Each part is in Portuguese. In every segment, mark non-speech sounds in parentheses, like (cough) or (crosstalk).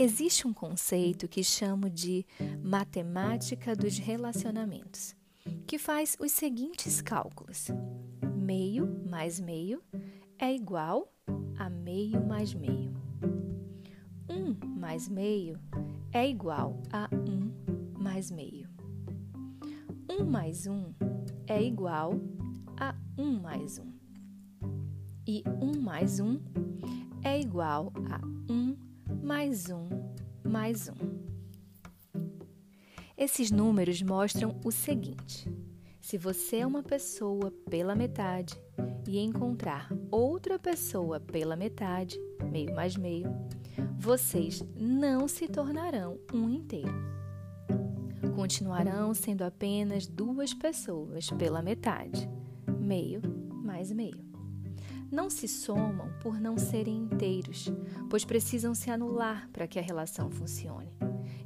Existe um conceito que chamo de matemática dos relacionamentos, que faz os seguintes cálculos: meio mais meio é igual a meio mais meio. Um mais meio é igual a um mais meio. Um mais um é igual a um mais um. E um mais um é igual a um mais um, mais um. Esses números mostram o seguinte: se você é uma pessoa pela metade e encontrar outra pessoa pela metade, meio mais meio, vocês não se tornarão um inteiro. Continuarão sendo apenas duas pessoas pela metade, meio mais meio não se somam por não serem inteiros, pois precisam se anular para que a relação funcione.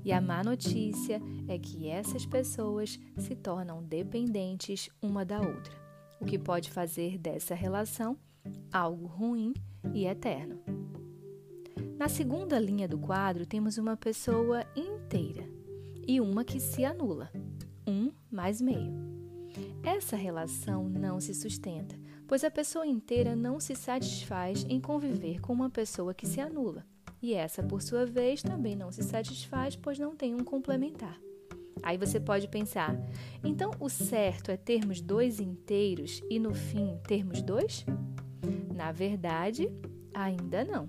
E a má notícia é que essas pessoas se tornam dependentes uma da outra, o que pode fazer dessa relação algo ruim e eterno. Na segunda linha do quadro, temos uma pessoa inteira e uma que se anula, um mais meio. Essa relação não se sustenta, pois a pessoa inteira não se satisfaz em conviver com uma pessoa que se anula, e essa, por sua vez, também não se satisfaz, pois não tem um complementar. Aí você pode pensar: então o certo é termos dois inteiros e no fim termos dois? Na verdade, ainda não.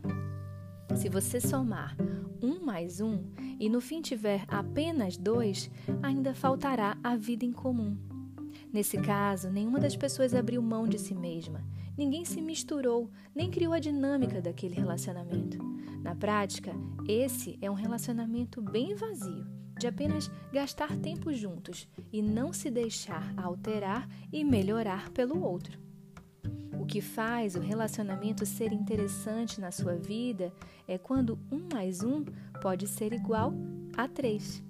Se você somar um mais um e no fim tiver apenas dois, ainda faltará a vida em comum, Nesse caso, nenhuma das pessoas abriu mão de si mesma. Ninguém se misturou, nem criou a dinâmica daquele relacionamento. Na prática, esse é um relacionamento bem vazio, de apenas gastar tempo juntos e não se deixar alterar e melhorar pelo outro. O que faz o relacionamento ser interessante na sua vida é quando um mais um pode ser igual a três.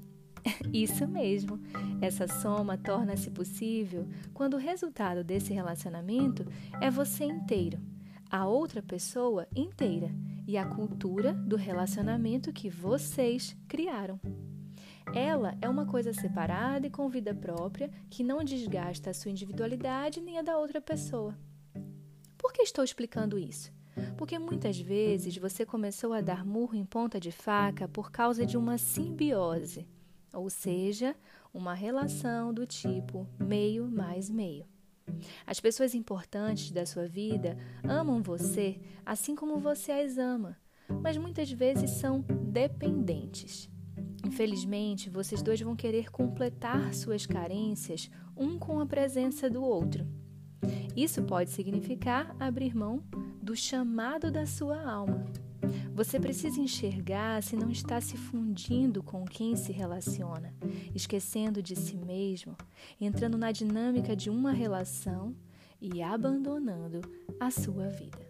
(laughs) Isso mesmo. Essa soma torna-se possível quando o resultado desse relacionamento é você inteiro, a outra pessoa inteira e a cultura do relacionamento que vocês criaram. Ela é uma coisa separada e com vida própria que não desgasta a sua individualidade nem a da outra pessoa. Por que estou explicando isso? Porque muitas vezes você começou a dar murro em ponta de faca por causa de uma simbiose ou seja, uma relação do tipo meio mais meio. As pessoas importantes da sua vida amam você assim como você as ama, mas muitas vezes são dependentes. Infelizmente, vocês dois vão querer completar suas carências um com a presença do outro. Isso pode significar abrir mão do chamado da sua alma. Você precisa enxergar se não está se fundindo com quem se relaciona, esquecendo de si mesmo, entrando na dinâmica de uma relação e abandonando a sua vida.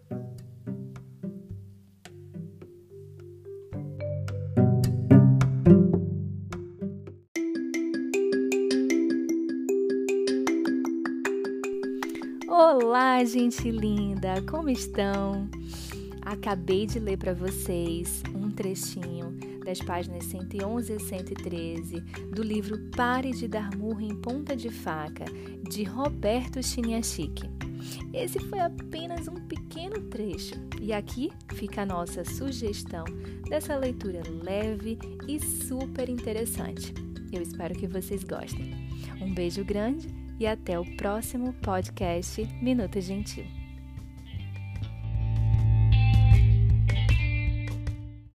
Olá, gente linda, como estão? Acabei de ler para vocês um trechinho das páginas 111 e 113 do livro Pare de Dar Murro em Ponta de Faca, de Roberto Chiniachique. Esse foi apenas um pequeno trecho e aqui fica a nossa sugestão dessa leitura leve e super interessante. Eu espero que vocês gostem. Um beijo grande e até o próximo podcast Minuto Gentil.